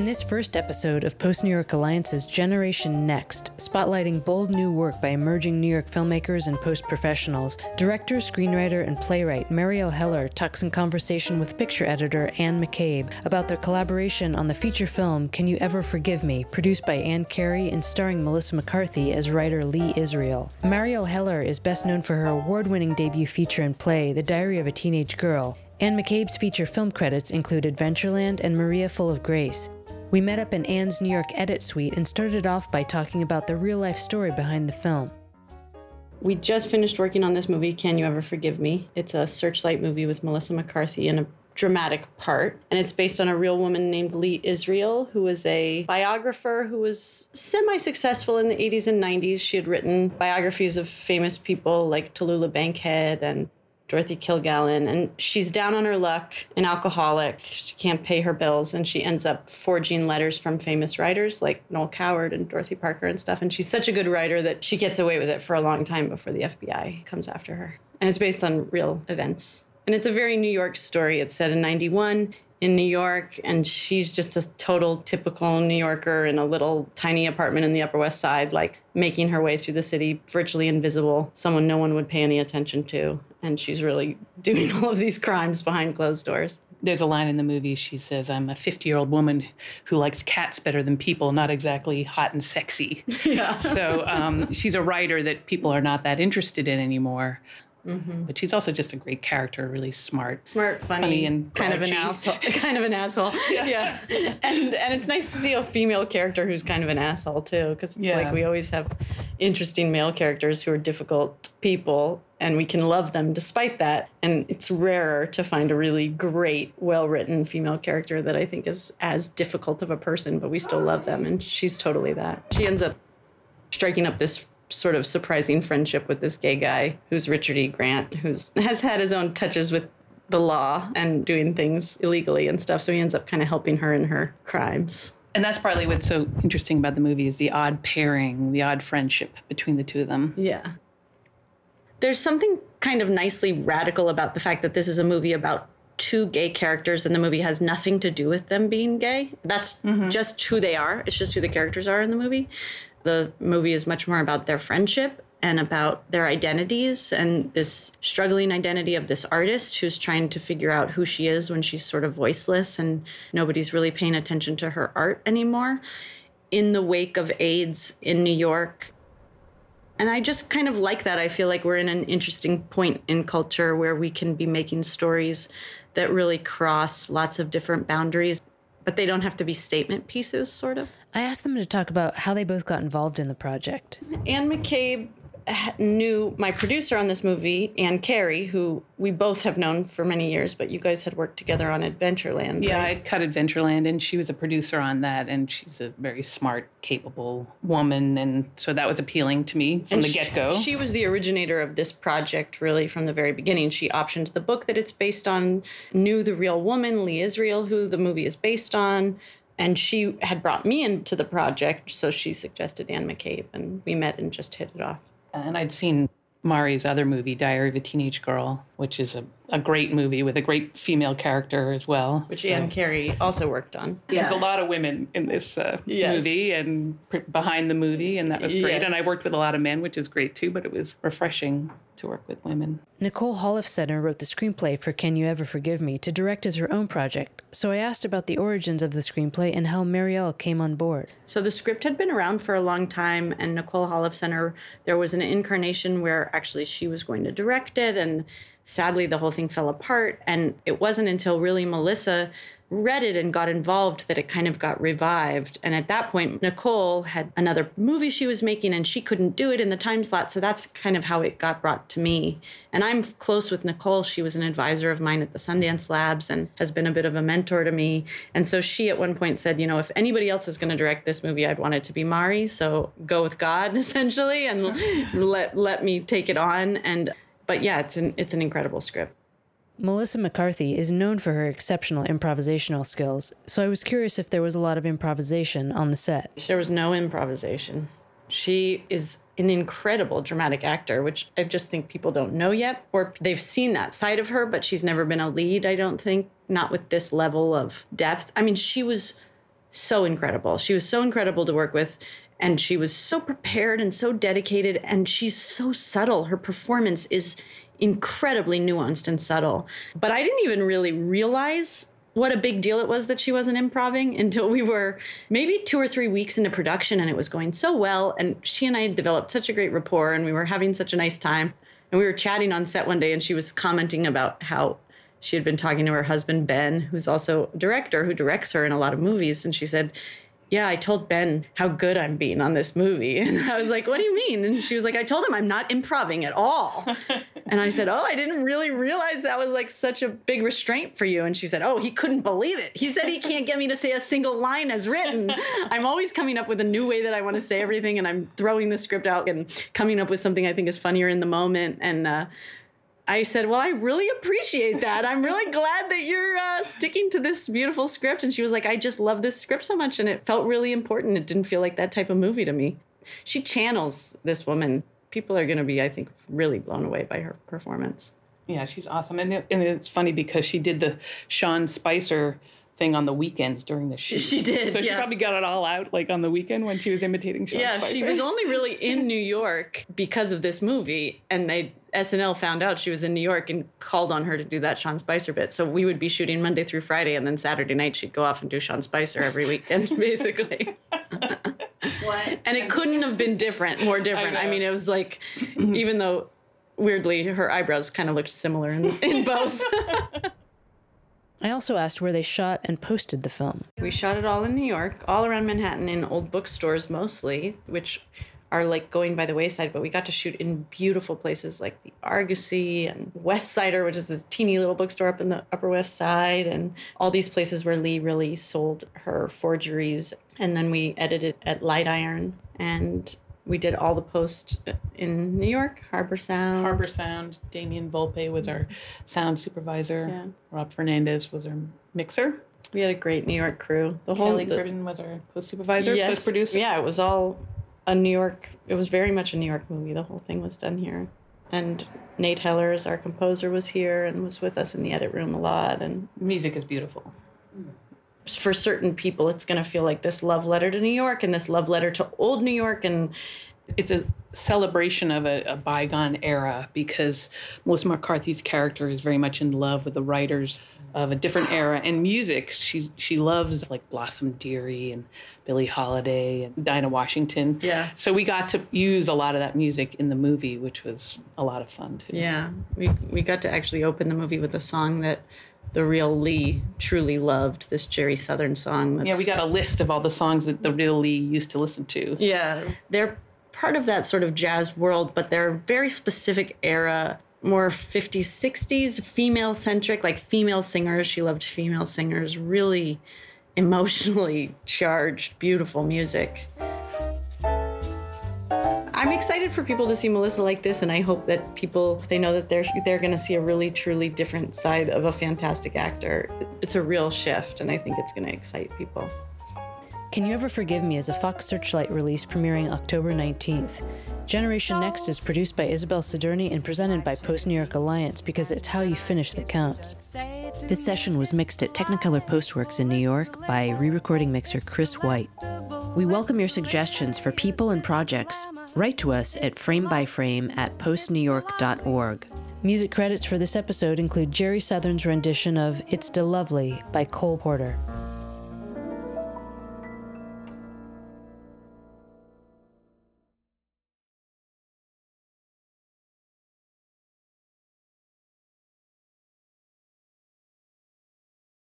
In this first episode of Post New York Alliance's Generation Next, spotlighting bold new work by emerging New York filmmakers and post professionals, director, screenwriter, and playwright Marielle Heller talks in conversation with picture editor Anne McCabe about their collaboration on the feature film Can You Ever Forgive Me, produced by Anne Carey and starring Melissa McCarthy as writer Lee Israel. Marielle Heller is best known for her award winning debut feature and play, The Diary of a Teenage Girl. Anne McCabe's feature film credits include Adventureland and Maria Full of Grace. We met up in Anne's New York edit suite and started off by talking about the real life story behind the film. We just finished working on this movie, Can You Ever Forgive Me? It's a searchlight movie with Melissa McCarthy in a dramatic part. And it's based on a real woman named Lee Israel, who was a biographer who was semi successful in the 80s and 90s. She had written biographies of famous people like Tallulah Bankhead and Dorothy Kilgallen, and she's down on her luck, an alcoholic. She can't pay her bills, and she ends up forging letters from famous writers like Noel Coward and Dorothy Parker and stuff. And she's such a good writer that she gets away with it for a long time before the FBI comes after her. And it's based on real events. And it's a very New York story. It's set in 91 in New York, and she's just a total typical New Yorker in a little tiny apartment in the Upper West Side, like making her way through the city, virtually invisible, someone no one would pay any attention to. And she's really doing all of these crimes behind closed doors. There's a line in the movie. She says, I'm a 50 year old woman who likes cats better than people, not exactly hot and sexy. Yeah. so um, she's a writer that people are not that interested in anymore. Mm-hmm. But she's also just a great character, really smart, smart, funny, funny and kind of an asshole. kind of an asshole. Yeah. yeah. and and it's nice to see a female character who's kind of an asshole too, because it's yeah. like we always have interesting male characters who are difficult people, and we can love them despite that. And it's rarer to find a really great, well-written female character that I think is as difficult of a person, but we still love them, and she's totally that. She ends up striking up this sort of surprising friendship with this gay guy who's Richard E. Grant, who's has had his own touches with the law and doing things illegally and stuff. So he ends up kind of helping her in her crimes. And that's partly what's so interesting about the movie is the odd pairing, the odd friendship between the two of them. Yeah. There's something kind of nicely radical about the fact that this is a movie about two gay characters and the movie has nothing to do with them being gay. That's mm-hmm. just who they are. It's just who the characters are in the movie. The movie is much more about their friendship and about their identities and this struggling identity of this artist who's trying to figure out who she is when she's sort of voiceless and nobody's really paying attention to her art anymore. In the wake of AIDS in New York, and I just kind of like that. I feel like we're in an interesting point in culture where we can be making stories that really cross lots of different boundaries but they don't have to be statement pieces, sort of. I asked them to talk about how they both got involved in the project. Anne McCabe knew my producer on this movie, Anne Carey, who we both have known for many years, but you guys had worked together on Adventureland. Yeah, right? I'd cut Adventureland, and she was a producer on that, and she's a very smart, capable woman, and so that was appealing to me from and the get go. She was the originator of this project, really, from the very beginning. She optioned the book that it's based on, knew the real woman, Lee Israel, who the movie is based on. And she had brought me into the project, so she suggested Anne McCabe, and we met and just hit it off. And I'd seen Mari's other movie, Diary of a Teenage Girl, which is a, a great movie with a great female character as well. Which so. Anne Carey also worked on. Yeah. There's a lot of women in this uh, yes. movie and behind the movie, and that was great. Yes. And I worked with a lot of men, which is great too, but it was refreshing to work with women. Nicole Holofcener wrote the screenplay for Can You Ever Forgive Me to direct as her own project, so I asked about the origins of the screenplay and how Marielle came on board. So the script had been around for a long time, and Nicole Holofcener, there was an incarnation where actually she was going to direct it, and sadly the whole thing fell apart. And it wasn't until really Melissa read it and got involved that it kind of got revived. And at that point, Nicole had another movie she was making and she couldn't do it in the time slot. So that's kind of how it got brought to me. And I'm close with Nicole. She was an advisor of mine at the Sundance Labs and has been a bit of a mentor to me. And so she at one point said, you know, if anybody else is going to direct this movie, I'd want it to be Mari. So go with God essentially and let let me take it on. And but yeah, it's an it's an incredible script. Melissa McCarthy is known for her exceptional improvisational skills, so I was curious if there was a lot of improvisation on the set. There was no improvisation. She is an incredible dramatic actor, which I just think people don't know yet, or they've seen that side of her, but she's never been a lead, I don't think, not with this level of depth. I mean, she was so incredible. She was so incredible to work with. And she was so prepared and so dedicated. And she's so subtle. Her performance is incredibly nuanced and subtle. But I didn't even really realize what a big deal it was that she wasn't improving until we were maybe two or three weeks into production and it was going so well. And she and I had developed such a great rapport and we were having such a nice time. And we were chatting on set one day and she was commenting about how she had been talking to her husband, Ben, who's also a director who directs her in a lot of movies. And she said, yeah, I told Ben how good I'm being on this movie. And I was like, what do you mean? And she was like, I told him I'm not improving at all. and I said, oh, I didn't really realize that was like such a big restraint for you. And she said, oh, he couldn't believe it. He said he can't get me to say a single line as written. I'm always coming up with a new way that I want to say everything. And I'm throwing the script out and coming up with something I think is funnier in the moment. And, uh, I said, Well, I really appreciate that. I'm really glad that you're uh, sticking to this beautiful script. And she was like, I just love this script so much. And it felt really important. It didn't feel like that type of movie to me. She channels this woman. People are going to be, I think, really blown away by her performance. Yeah, she's awesome. And, and it's funny because she did the Sean Spicer thing on the weekends during the shoot. She did. So yeah. she probably got it all out like on the weekend when she was imitating Sean Yeah, Spicer. she was only really in New York because of this movie, and they SNL found out she was in New York and called on her to do that Sean Spicer bit. So we would be shooting Monday through Friday, and then Saturday night she'd go off and do Sean Spicer every weekend, basically. what? And it couldn't have been different, more different. I, I mean, it was like, even though weirdly her eyebrows kind of looked similar in, in both. I also asked where they shot and posted the film. We shot it all in New York, all around Manhattan in old bookstores mostly, which are like going by the wayside, but we got to shoot in beautiful places like the Argosy and West Sider, which is this teeny little bookstore up in the Upper West Side, and all these places where Lee really sold her forgeries. And then we edited at Light Iron and we did all the posts in New York, Harbor Sound. Harbor Sound. Damian Volpe was our sound supervisor. Yeah. Rob Fernandez was our mixer. We had a great New York crew. The whole Kelly Cribben was our post supervisor, yes, post producer. Yeah, it was all a New York. It was very much a New York movie. The whole thing was done here, and Nate Hellers, our composer, was here and was with us in the edit room a lot. And music is beautiful. Mm. For certain people, it's going to feel like this love letter to New York and this love letter to old New York, and it's a celebration of a, a, bygone era because Melissa McCarthy's character is very much in love with the writers of a different era and music. She she loves like Blossom Dearie and Billie Holiday and Dinah Washington. Yeah. So we got to use a lot of that music in the movie, which was a lot of fun too. Yeah, we we got to actually open the movie with a song that the real Lee truly loved this Jeri Southern song. That's, yeah, we got a list of all the songs that the real Lee used to listen to. Yeah, they're part of that sort of jazz world, but they're very specific era, more 50s, 60s, female centric, like female singers. She loved female singers, really emotionally charged, beautiful music. I'm excited for people to see Melissa like this, and I hope that people they know that they're they're going to see a really truly different side of a fantastic actor. It's a real shift, and I think it's going to excite people. Can You Ever Forgive Me is a Fox Searchlight release premiering October 19th. Generation Next is produced by Isabel Sidurni and presented by Post New York Alliance because it's how you finish that counts. This session was mixed at Technicolor Postworks in New York by re recording mixer Chris White. We welcome your suggestions for people and projects. Write to us at framebyframe at postnewyork.org. Music credits for this episode include Jeri Southern's rendition of It's Still Lovely by Cole Porter.